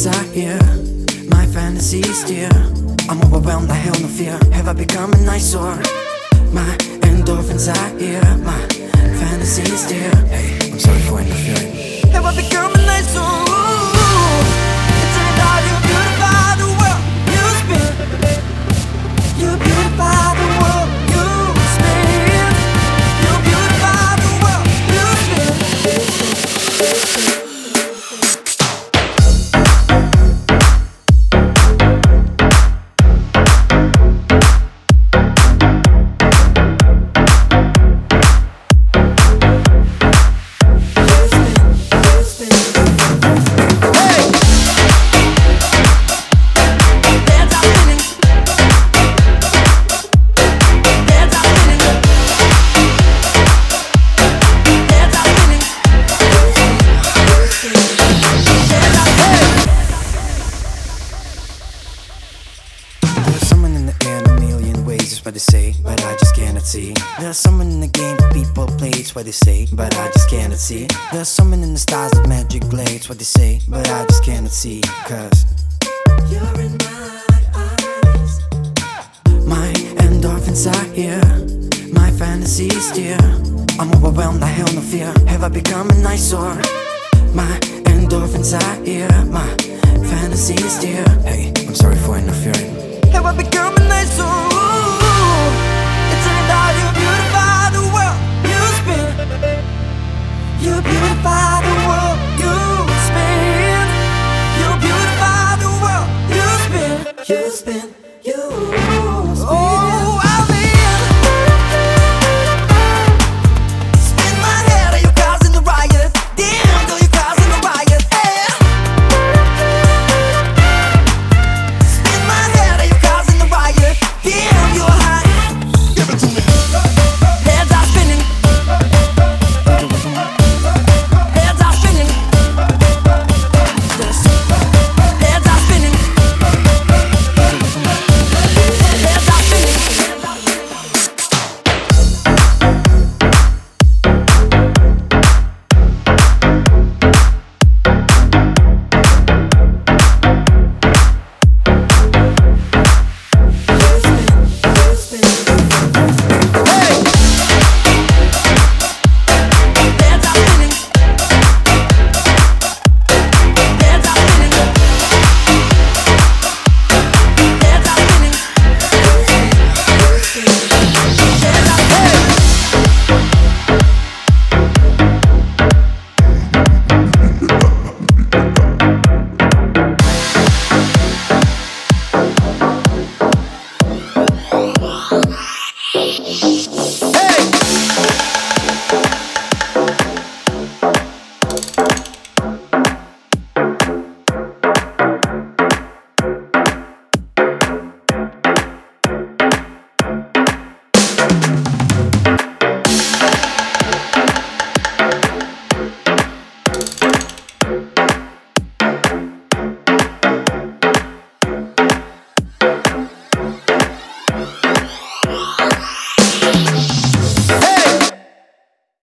dreams are here, my fantasies dear. I'm overwhelmed, I have no fear. Have I become an eyesore? My endorphins are here, my fantasies dear. Hey, I'm sorry for interfering. What they say, but I just cannot see. There's someone in the game that people play, it's what they say, but I just cannot see. There's someone in the stars that magic glades, what they say, but I just cannot see. Cause you're in my eyes. My endorphins are here, my fantasies dear. I'm overwhelmed, I have no fear. Have I become an eyesore? My endorphins are here, my fantasies dear. Hey, I'm sorry